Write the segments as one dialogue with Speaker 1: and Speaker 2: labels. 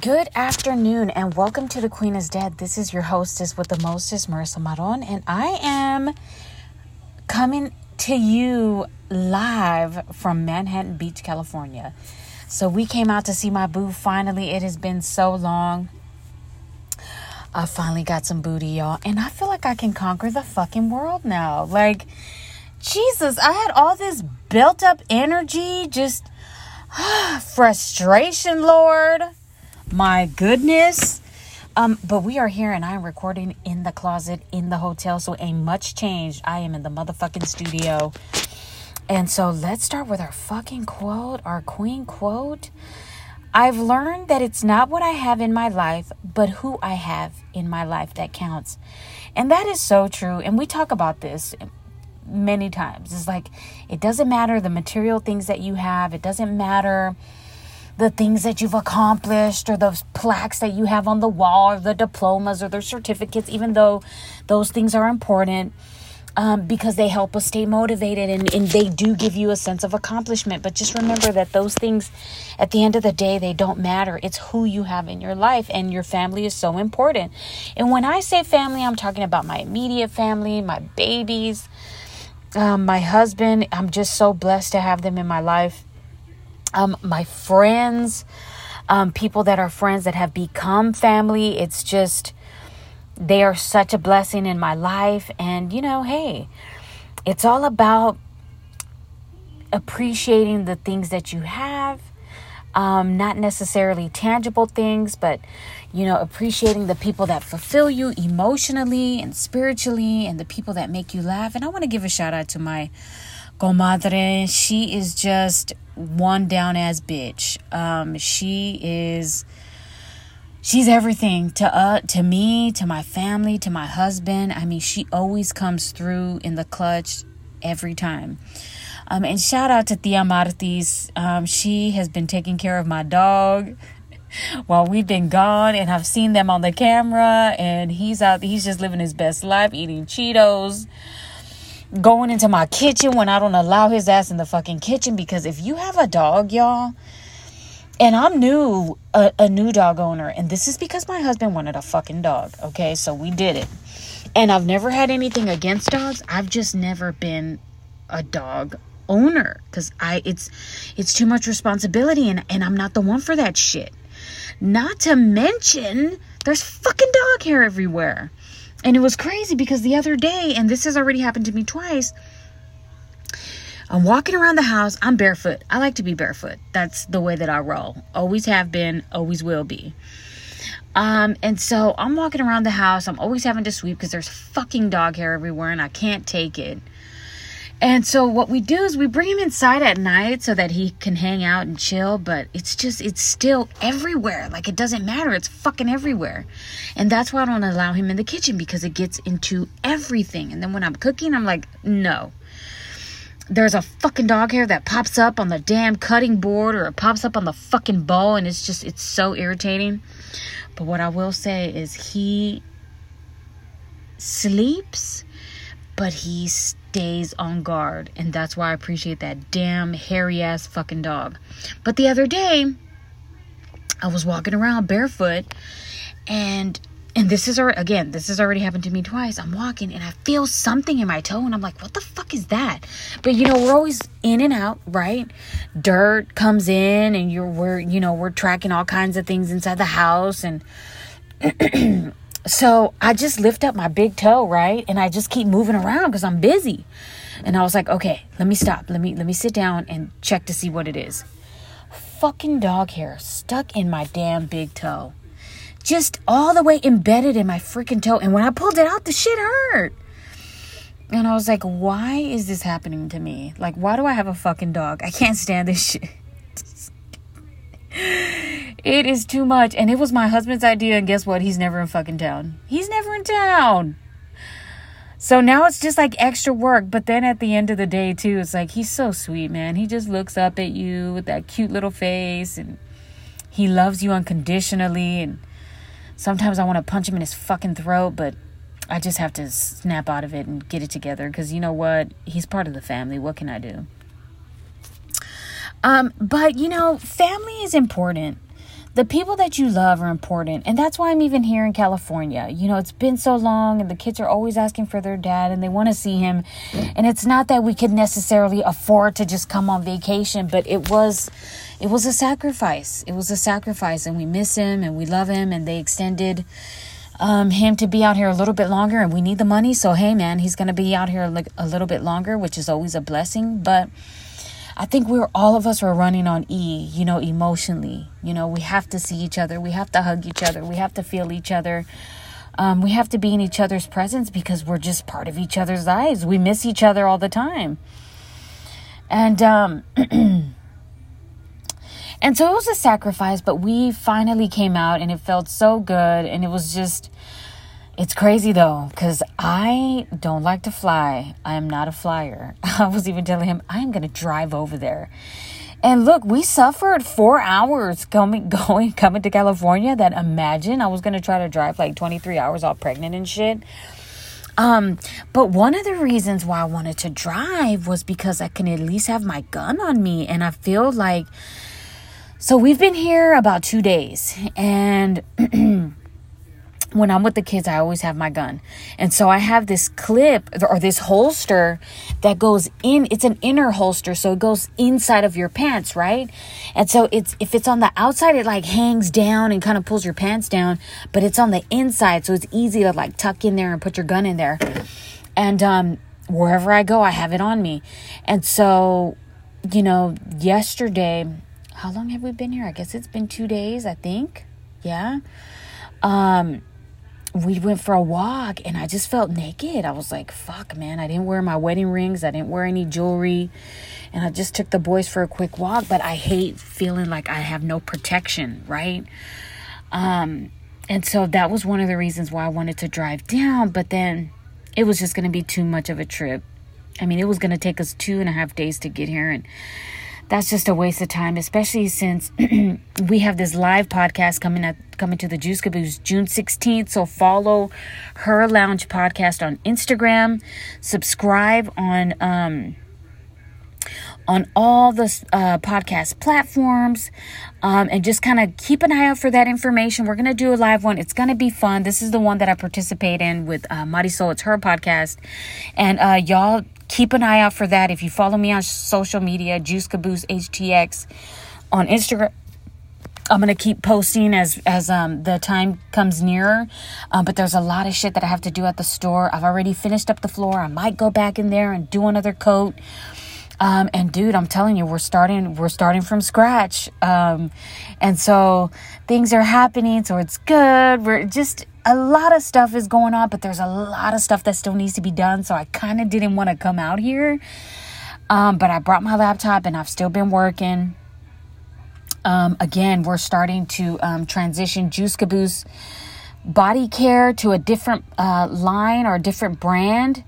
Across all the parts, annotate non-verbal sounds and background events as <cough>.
Speaker 1: Good afternoon and welcome to The Queen is Dead. This is your hostess with the mostest, Marissa Maron, and I am coming to you live from Manhattan Beach, California. So we came out to see my boo finally. It has been so long. I finally got some booty, y'all, and I feel like I can conquer the fucking world now. Like, Jesus, I had all this built up energy, just <sighs> frustration, Lord my goodness. Um, but we are here and I'm recording in the closet in the hotel, so ain't much changed. I am in the motherfucking studio. And so let's start with our fucking quote, our queen quote. I've learned that it's not what I have in my life, but who I have in my life that counts. And that is so true. And we talk about this many times. It's like, it doesn't matter the material things that you have, it doesn't matter the things that you've accomplished or those plaques that you have on the wall or the diplomas or the certificates, even though those things are important um, because they help us stay motivated and, and they do give you a sense of accomplishment. But just remember that those things, at the end of the day, they don't matter. It's who you have in your life, and your family is so important. And when I say family, I'm talking about my immediate family, my babies, um, my husband. I'm just so blessed to have them in my life um, my friends, um, people that are friends that have become family. It's just, they are such a blessing in my life. And, you know, hey, it's all about appreciating the things that you have. Um, not necessarily tangible things, but you know, appreciating the people that fulfill you emotionally and spiritually, and the people that make you laugh. And I want to give a shout out to my comadre. She is just one down as bitch. Um, she is she's everything to uh to me, to my family, to my husband. I mean, she always comes through in the clutch every time. Um, and shout out to Tia Martis. Um, she has been taking care of my dog <laughs> while we've been gone, and I've seen them on the camera. And he's out, he's just living his best life, eating Cheetos going into my kitchen when I don't allow his ass in the fucking kitchen because if you have a dog, y'all, and I'm new, a, a new dog owner, and this is because my husband wanted a fucking dog, okay? So we did it. And I've never had anything against dogs. I've just never been a dog owner cuz I it's it's too much responsibility and and I'm not the one for that shit. Not to mention there's fucking dog hair everywhere. And it was crazy because the other day, and this has already happened to me twice, I'm walking around the house. I'm barefoot. I like to be barefoot. That's the way that I roll. Always have been, always will be. Um, and so I'm walking around the house. I'm always having to sweep because there's fucking dog hair everywhere and I can't take it. And so what we do is we bring him inside at night so that he can hang out and chill, but it's just it's still everywhere. Like it doesn't matter. It's fucking everywhere. And that's why I don't allow him in the kitchen because it gets into everything. And then when I'm cooking, I'm like, "No." There's a fucking dog hair that pops up on the damn cutting board or it pops up on the fucking bowl and it's just it's so irritating. But what I will say is he sleeps but he stays on guard. And that's why I appreciate that damn hairy ass fucking dog. But the other day, I was walking around barefoot and and this is our again this has already happened to me twice i'm walking and i feel something in my toe and i'm like what the fuck is that but you know we're always in and out right dirt comes in and you're we're you know we're tracking all kinds of things inside the house and <clears throat> So I just lift up my big toe, right? And I just keep moving around because I'm busy. And I was like, okay, let me stop. Let me let me sit down and check to see what it is. Fucking dog hair stuck in my damn big toe. Just all the way embedded in my freaking toe. And when I pulled it out, the shit hurt. And I was like, why is this happening to me? Like, why do I have a fucking dog? I can't stand this <laughs> shit. It is too much. And it was my husband's idea. And guess what? He's never in fucking town. He's never in town. So now it's just like extra work. But then at the end of the day, too, it's like he's so sweet, man. He just looks up at you with that cute little face and he loves you unconditionally. And sometimes I want to punch him in his fucking throat, but I just have to snap out of it and get it together because you know what? He's part of the family. What can I do? Um, but you know, family is important the people that you love are important. And that's why I'm even here in California. You know, it's been so long and the kids are always asking for their dad and they want to see him. And it's not that we could necessarily afford to just come on vacation, but it was it was a sacrifice. It was a sacrifice and we miss him and we love him and they extended um, him to be out here a little bit longer and we need the money. So, hey man, he's going to be out here a little bit longer, which is always a blessing, but I think we're all of us are running on E, you know, emotionally. You know, we have to see each other, we have to hug each other, we have to feel each other. Um, we have to be in each other's presence because we're just part of each other's lives. We miss each other all the time. And um <clears throat> and so it was a sacrifice, but we finally came out and it felt so good and it was just it's crazy though, because I don't like to fly. I am not a flyer. <laughs> I was even telling him, I'm going to drive over there. And look, we suffered four hours coming, <laughs> going, coming to California. That imagine I was going to try to drive like 23 hours all pregnant and shit. Um, but one of the reasons why I wanted to drive was because I can at least have my gun on me. And I feel like, so we've been here about two days and <clears throat> when I'm with the kids, I always have my gun. And so I have this clip or this holster that goes in, it's an inner holster. So it goes inside of your pants, right? And so it's, if it's on the outside, it like hangs down and kind of pulls your pants down, but it's on the inside. So it's easy to like tuck in there and put your gun in there. And, um, wherever I go, I have it on me. And so, you know, yesterday, how long have we been here? I guess it's been two days, I think. Yeah. Um, we went for a walk and I just felt naked. I was like, fuck, man. I didn't wear my wedding rings. I didn't wear any jewelry. And I just took the boys for a quick walk, but I hate feeling like I have no protection, right? Um, and so that was one of the reasons why I wanted to drive down, but then it was just going to be too much of a trip. I mean, it was going to take us two and a half days to get here. And that's just a waste of time, especially since <clears throat> we have this live podcast coming at coming to the Juice Caboose June 16th. So follow her lounge podcast on Instagram, subscribe on um on all the uh, podcast platforms um, and just kind of keep an eye out for that information. We're going to do a live one. It's going to be fun. This is the one that I participate in with uh, Marisol. It's her podcast. And uh, y'all keep an eye out for that. If you follow me on social media, Juice Caboose HTX on Instagram. I'm gonna keep posting as as um, the time comes nearer, um, but there's a lot of shit that I have to do at the store. I've already finished up the floor. I might go back in there and do another coat. Um, and dude, I'm telling you, we're starting we're starting from scratch. Um, and so things are happening, so it's good. We're just a lot of stuff is going on, but there's a lot of stuff that still needs to be done. So I kind of didn't want to come out here. Um, but I brought my laptop and I've still been working. Um, again, we're starting to um, transition Juice Caboose body care to a different uh, line or a different brand.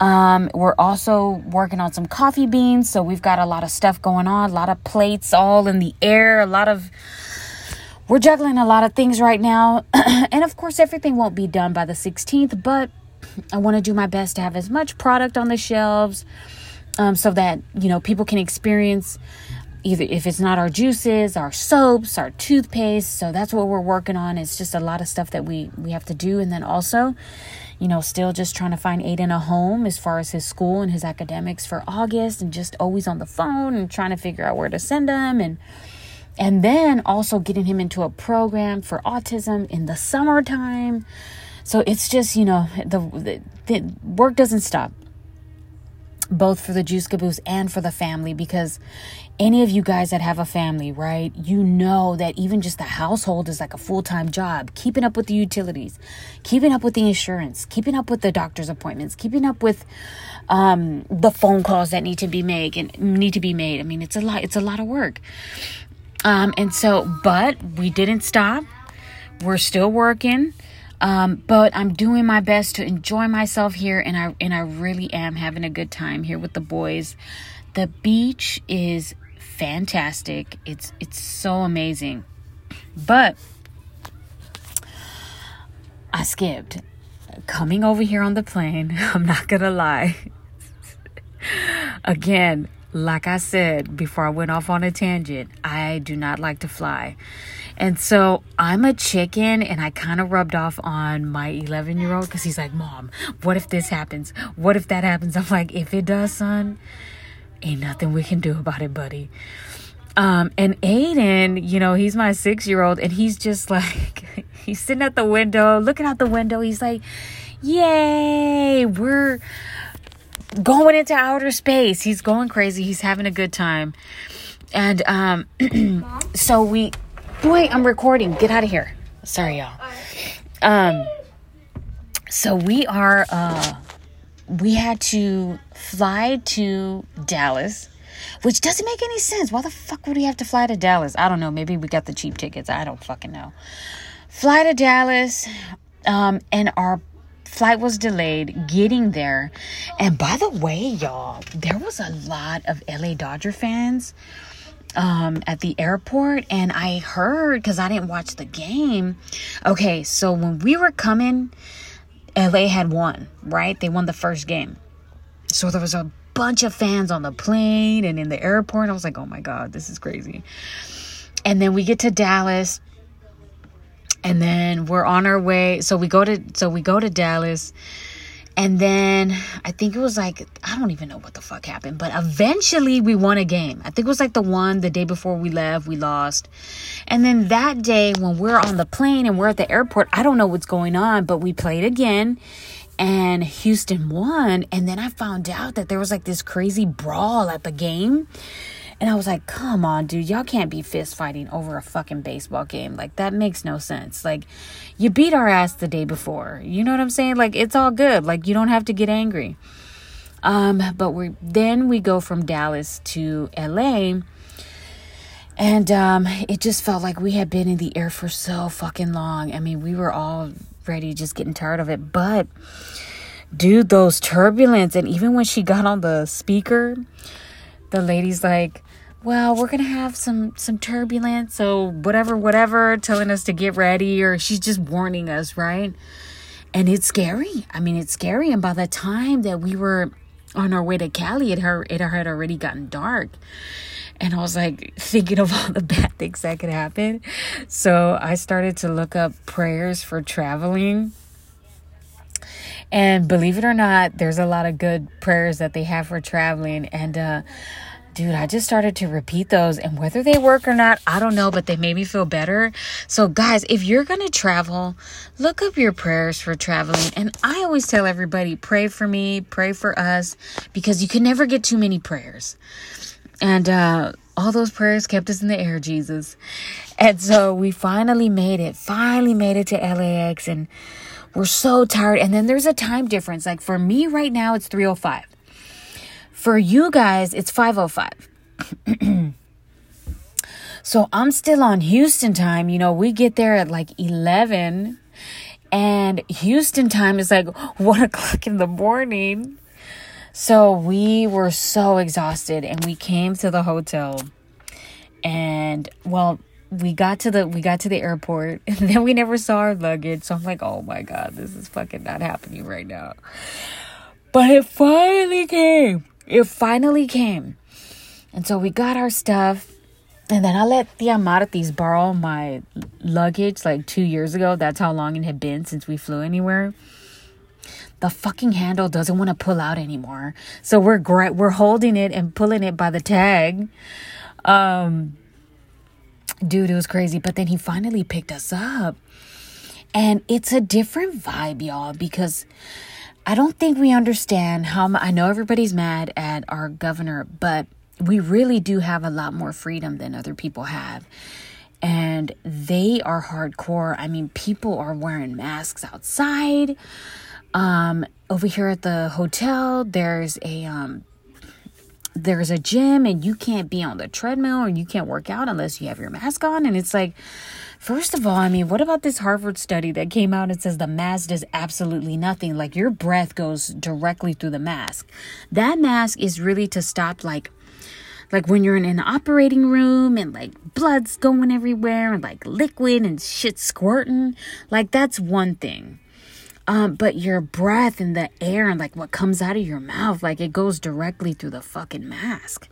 Speaker 1: Um, we're also working on some coffee beans. So we've got a lot of stuff going on, a lot of plates all in the air, a lot of we're juggling a lot of things right now. <clears throat> and of course, everything won't be done by the 16th, but I want to do my best to have as much product on the shelves um, so that, you know, people can experience either if it's not our juices, our soaps, our toothpaste. So that's what we're working on. It's just a lot of stuff that we we have to do and then also, you know, still just trying to find Aiden a home as far as his school and his academics for August and just always on the phone and trying to figure out where to send him and and then also getting him into a program for autism in the summertime. So it's just, you know, the, the, the work doesn't stop both for the Juice Caboose and for the family because any of you guys that have a family, right, you know that even just the household is like a full time job. Keeping up with the utilities, keeping up with the insurance, keeping up with the doctor's appointments, keeping up with um, the phone calls that need to be made and need to be made. I mean, it's a lot. It's a lot of work. Um, and so, but we didn't stop. We're still working. Um, but I'm doing my best to enjoy myself here, and I and I really am having a good time here with the boys. The beach is fantastic. It's it's so amazing. But I skipped coming over here on the plane. <laughs> I'm not gonna lie. <laughs> Again, like I said before I went off on a tangent, I do not like to fly. And so I'm a chicken, and I kind of rubbed off on my 11 year old because he's like, Mom, what if this happens? What if that happens? I'm like, If it does, son, ain't nothing we can do about it, buddy. Um, and Aiden, you know, he's my six year old, and he's just like, <laughs> he's sitting at the window, looking out the window. He's like, Yay, we're going into outer space. He's going crazy. He's having a good time. And um <clears throat> so we wait, I'm recording. Get out of here. Sorry, y'all. Um so we are uh we had to fly to Dallas, which doesn't make any sense. Why the fuck would we have to fly to Dallas? I don't know. Maybe we got the cheap tickets. I don't fucking know. Fly to Dallas, um, and our flight was delayed getting there. And by the way, y'all, there was a lot of LA Dodger fans um at the airport and I heard cuz I didn't watch the game. Okay, so when we were coming LA had won, right? They won the first game. So there was a bunch of fans on the plane and in the airport. I was like, "Oh my god, this is crazy." And then we get to Dallas and then we're on our way. So we go to so we go to dallas. And then i think it was like i don't even know what the fuck happened but eventually we won a game. I think it was like the one the day before we left we lost. And then that day when we're on the plane and we're at the airport i don't know what's going on but we played again and houston won. And then i found out that there was like this crazy brawl at the game and I was like, come on, dude, y'all can't be fist fighting over a fucking baseball game. Like, that makes no sense. Like, you beat our ass the day before. You know what I'm saying? Like, it's all good. Like, you don't have to get angry. Um, but we then we go from Dallas to LA. And um, it just felt like we had been in the air for so fucking long. I mean, we were all ready, just getting tired of it. But, dude, those turbulence, and even when she got on the speaker, the lady's like, well, we're gonna have some some turbulence, so whatever, whatever, telling us to get ready, or she's just warning us, right? And it's scary. I mean, it's scary. And by the time that we were on our way to Cali, it her it had already gotten dark. And I was like thinking of <laughs> all the bad things that could happen. So I started to look up prayers for traveling. And believe it or not, there's a lot of good prayers that they have for traveling. And uh dude, I just started to repeat those. And whether they work or not, I don't know, but they made me feel better. So, guys, if you're going to travel, look up your prayers for traveling. And I always tell everybody pray for me, pray for us, because you can never get too many prayers. And, uh, all those prayers kept us in the air, Jesus. And so we finally made it, finally made it to LAX, and we're so tired. And then there's a time difference. Like for me right now, it's 305. For you guys, it's 505. <clears throat> so I'm still on Houston time. You know, we get there at like 11 and Houston time is like <laughs> 1 o'clock in the morning. So we were so exhausted and we came to the hotel and well we got to the we got to the airport <laughs> and then we never saw our luggage so i'm like oh my god this is fucking not happening right now but it finally came it finally came. And so we got our stuff. And then I let the Amartis borrow my luggage like two years ago. That's how long it had been since we flew anywhere. The fucking handle doesn't want to pull out anymore. So we're great. We're holding it and pulling it by the tag. Um, dude, it was crazy. But then he finally picked us up. And it's a different vibe, y'all, because I don't think we understand how I know everybody's mad at our governor, but we really do have a lot more freedom than other people have. And they are hardcore. I mean, people are wearing masks outside. Um, over here at the hotel, there's a um, there's a gym, and you can't be on the treadmill or you can't work out unless you have your mask on. And it's like, First of all, I mean, what about this Harvard study that came out and says the mask does absolutely nothing? Like your breath goes directly through the mask. That mask is really to stop like like when you're in an operating room and like blood's going everywhere and like liquid and shit squirting. Like that's one thing. Um, but your breath and the air and like what comes out of your mouth, like it goes directly through the fucking mask.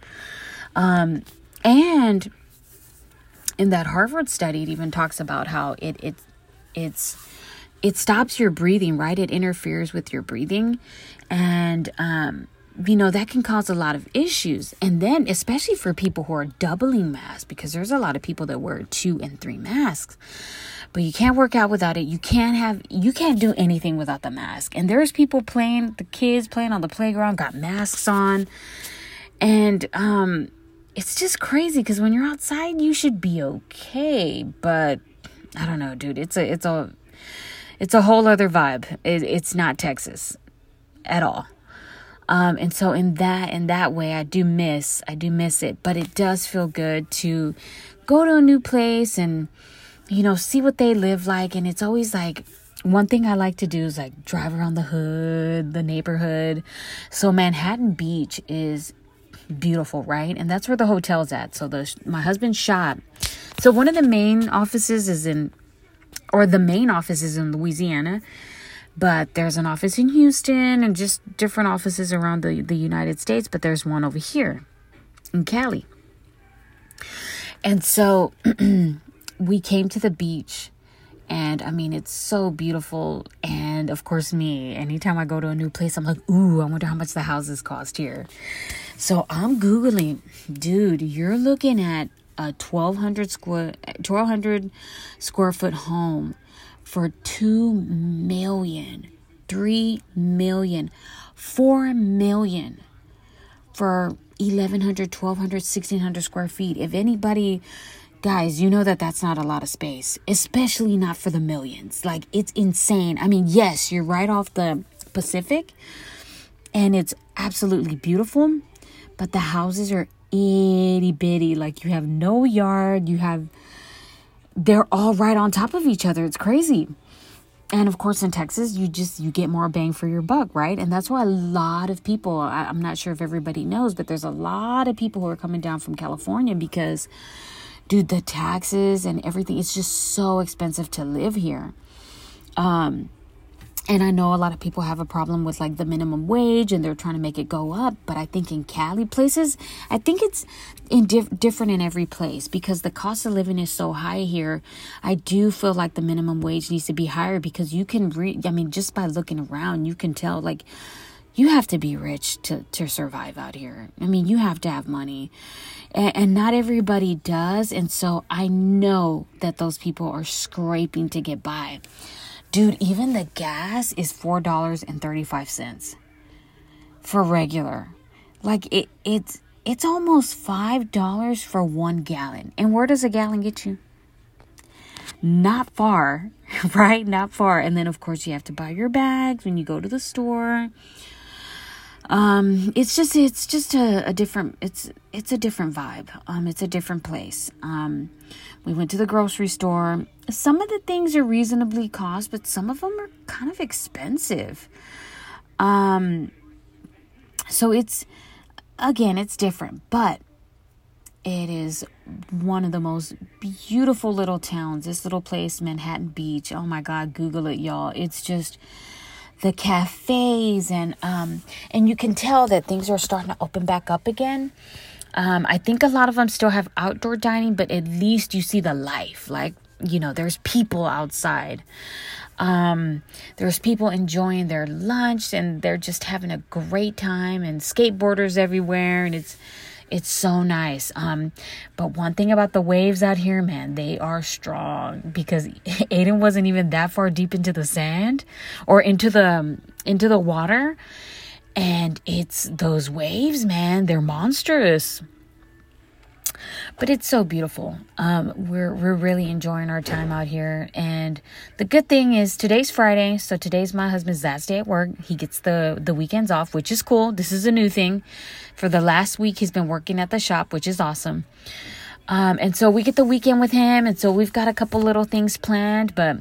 Speaker 1: Um, and in that Harvard study, it even talks about how it it it's it stops your breathing, right? It interferes with your breathing, and um, you know that can cause a lot of issues. And then, especially for people who are doubling masks, because there's a lot of people that wear two and three masks but you can't work out without it. You can't have you can't do anything without the mask. And there's people playing the kids playing on the playground got masks on. And um it's just crazy cuz when you're outside you should be okay, but I don't know, dude. It's a it's a it's a whole other vibe. It, it's not Texas at all. Um, and so in that in that way I do miss I do miss it, but it does feel good to go to a new place and you know, see what they live like. And it's always like, one thing I like to do is like drive around the hood, the neighborhood. So Manhattan Beach is beautiful, right? And that's where the hotel's at. So the my husband's shop. So one of the main offices is in or the main office is in Louisiana, but there's an office in Houston and just different offices around the, the United States, but there's one over here in Cali. And so <clears throat> we came to the beach and I mean, it's so beautiful. And of course, me, anytime I go to a new place, I'm like, ooh, I wonder how much the houses cost here. So I'm Googling, dude, you're looking at a 1200 square, 1200 square foot home for 2 million, 3 million, 4 million for 1100, 1200, 1600 square feet. If anybody Guys, you know that that's not a lot of space, especially not for the millions. Like, it's insane. I mean, yes, you're right off the Pacific and it's absolutely beautiful, but the houses are itty bitty. Like, you have no yard, you have, they're all right on top of each other. It's crazy. And of course, in Texas, you just you get more bang for your buck, right? And that's why a lot of people. I, I'm not sure if everybody knows, but there's a lot of people who are coming down from California because dude, the taxes and everything, it's just so expensive to live here. Um, and I know a lot of people have a problem with like the minimum wage and they're trying to make it go up. But I think in Cali places, I think it's in diff- different in every place because the cost of living is so high here. I do feel like the minimum wage needs to be higher because you can re- I mean, just by looking around, you can tell like you have to be rich to, to survive out here. I mean, you have to have money. And, and not everybody does. And so I know that those people are scraping to get by. Dude, even the gas is $4.35 for regular. Like it it's it's almost $5 for 1 gallon. And where does a gallon get you? Not far, <laughs> right? Not far. And then of course you have to buy your bags when you go to the store um it's just it's just a, a different it's it's a different vibe. Um it's a different place. Um we went to the grocery store. Some of the things are reasonably cost but some of them are kind of expensive. Um so it's again it's different but it is one of the most beautiful little towns. This little place manhattan beach. Oh my god google it y'all. It's just the cafes and um and you can tell that things are starting to open back up again. Um, I think a lot of them still have outdoor dining, but at least you see the life. Like, you know, there's people outside. Um, there's people enjoying their lunch and they're just having a great time and skateboarders everywhere and it's it's so nice. Um, but one thing about the waves out here, man, they are strong because <laughs> Aiden wasn't even that far deep into the sand or into the um, into the water, and it's those waves, man. They're monstrous but it's so beautiful. Um, we're we're really enjoying our time out here, and the good thing is today's Friday, so today's my husband's last day at work. He gets the the weekends off, which is cool. This is a new thing. For the last week, he's been working at the shop, which is awesome. Um, and so we get the weekend with him, and so we've got a couple little things planned, but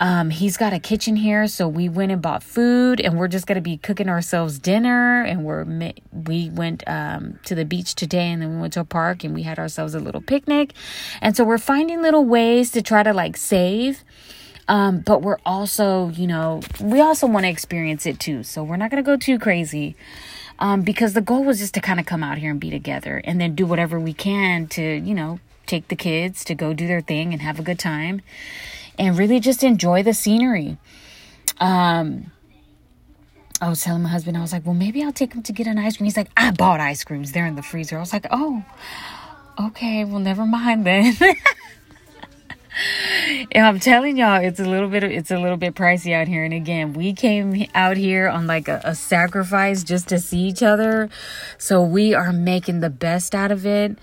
Speaker 1: um, he's got a kitchen here, so we went and bought food, and we're just gonna be cooking ourselves dinner. And we're we went um, to the beach today, and then we went to a park, and we had ourselves a little picnic. And so we're finding little ways to try to like save. Um, but we're also, you know, we also want to experience it too. So we're not going to go too crazy. Um, because the goal was just to kind of come out here and be together and then do whatever we can to, you know, take the kids to go do their thing and have a good time and really just enjoy the scenery. Um, I was telling my husband, I was like, well, maybe I'll take him to get an ice cream. He's like, I bought ice creams. They're in the freezer. I was like, oh, okay, well, never mind then. <laughs> and I'm telling y'all, it's a little bit, it's a little bit pricey out here. And again, we came out here on like a, a sacrifice just to see each other. So we are making the best out of it.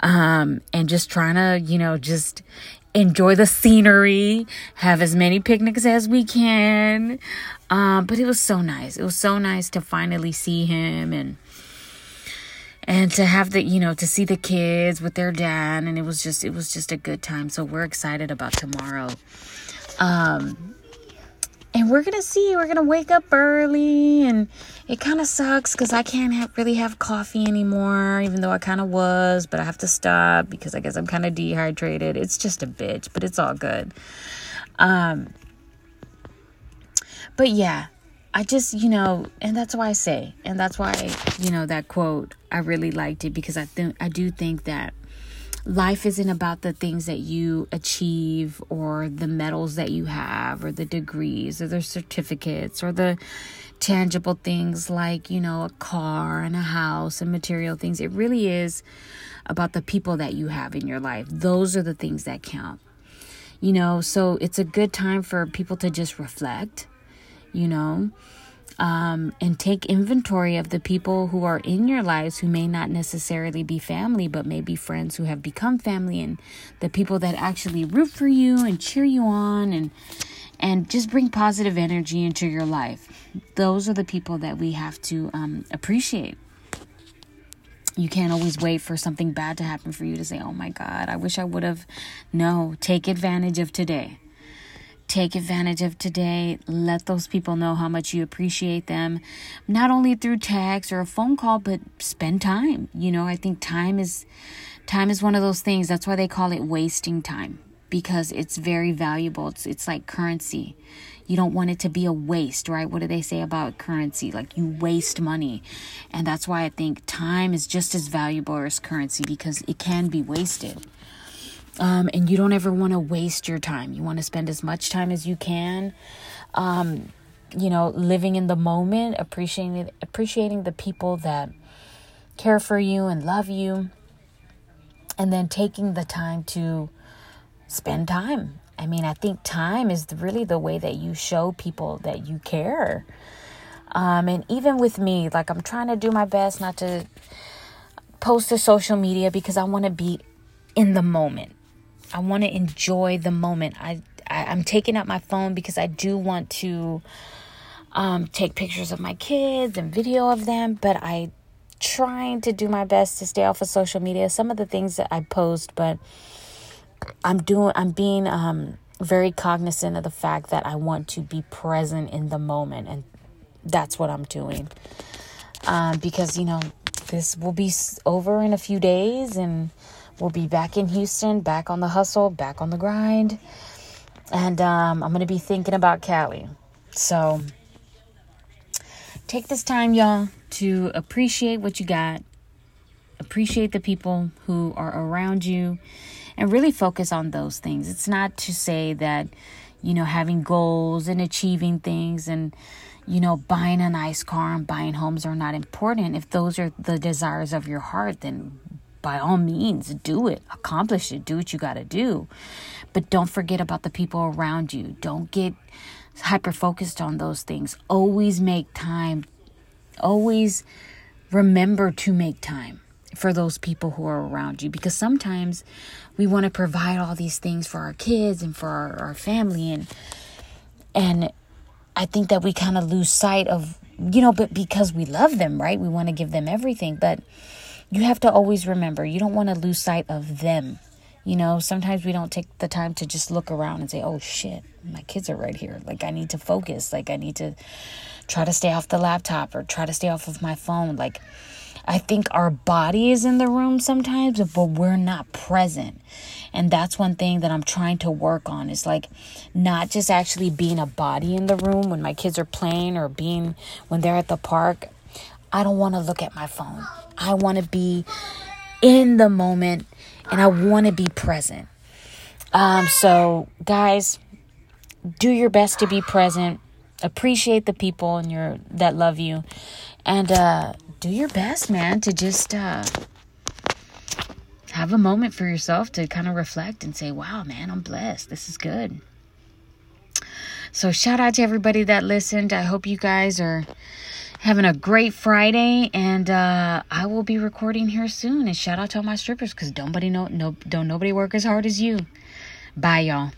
Speaker 1: Um, and just trying to, you know, just enjoy the scenery, have as many picnics as we can. Um, but it was so nice. It was so nice to finally see him and and to have the you know to see the kids with their dad and it was just it was just a good time so we're excited about tomorrow um and we're gonna see we're gonna wake up early and it kind of sucks because i can't really have coffee anymore even though i kind of was but i have to stop because i guess i'm kind of dehydrated. It's just a bitch but it's all good. Um but yeah I just, you know, and that's why I say, and that's why, you know, that quote, I really liked it because I think, I do think that life isn't about the things that you achieve or the medals that you have or the degrees or the certificates or the tangible things like, you know, a car and a house and material things. It really is about the people that you have in your life. Those are the things that count. You know, so it's a good time for people to just reflect you know, um, and take inventory of the people who are in your lives who may not necessarily be family, but maybe friends who have become family, and the people that actually root for you and cheer you on and and just bring positive energy into your life. Those are the people that we have to um, appreciate. You can't always wait for something bad to happen for you to say, "Oh my God, I wish I would have." No, take advantage of today take advantage of today. Let those people know how much you appreciate them, not only through text or a phone call, but spend time. You know, I think time is time is one of those things. That's why they call it wasting time because it's very valuable. It's it's like currency. You don't want it to be a waste, right? What do they say about currency? Like you waste money. And that's why I think time is just as valuable as currency because it can be wasted. Um, and you don't ever want to waste your time. You want to spend as much time as you can. Um, you know, living in the moment, appreciating appreciating the people that care for you and love you, and then taking the time to spend time. I mean, I think time is really the way that you show people that you care. Um, and even with me, like I'm trying to do my best not to post to social media because I want to be in the moment. I want to enjoy the moment. I, I am taking out my phone because I do want to um, take pictures of my kids and video of them, but I trying to do my best to stay off of social media. Some of the things that I post, but I'm doing I'm being um, very cognizant of the fact that I want to be present in the moment, and that's what I'm doing. Um, because you know this will be over in a few days, and We'll be back in Houston, back on the hustle, back on the grind. And um, I'm going to be thinking about Cali. So take this time, y'all, to appreciate what you got, appreciate the people who are around you, and really focus on those things. It's not to say that, you know, having goals and achieving things and you know, buying a nice car and buying homes are not important. If those are the desires of your heart, then by all means, do it, accomplish it, do what you got to do. But don't forget about the people around you. Don't get hyper focused on those things. Always make time. Always remember to make time for those people who are around you because sometimes we want to provide all these things for our kids and for our, our family and and I think that we kind of lose sight of you know but because we love them right we want to give them everything but you have to always remember you don't want to lose sight of them. You know, sometimes we don't take the time to just look around and say, oh shit, my kids are right here. Like, I need to focus. Like, I need to try to stay off the laptop or try to stay off of my phone. Like, I think our body is in the room sometimes, but we're not present. And that's one thing that I'm trying to work on is like not just actually being a body in the room when my kids are playing or being when they're at the park. I don't want to look at my phone. I want to be in the moment and I want to be present. Um, so, guys, do your best to be present. Appreciate the people in your that love you, and uh, do your best, man, to just uh, have a moment for yourself to kind of reflect and say, "Wow, man, I'm blessed. This is good." So, shout out to everybody that listened. I hope you guys are having a great Friday, and uh, I will be recording here soon. And shout out to all my strippers because nobody know no don't nobody work as hard as you. Bye, y'all.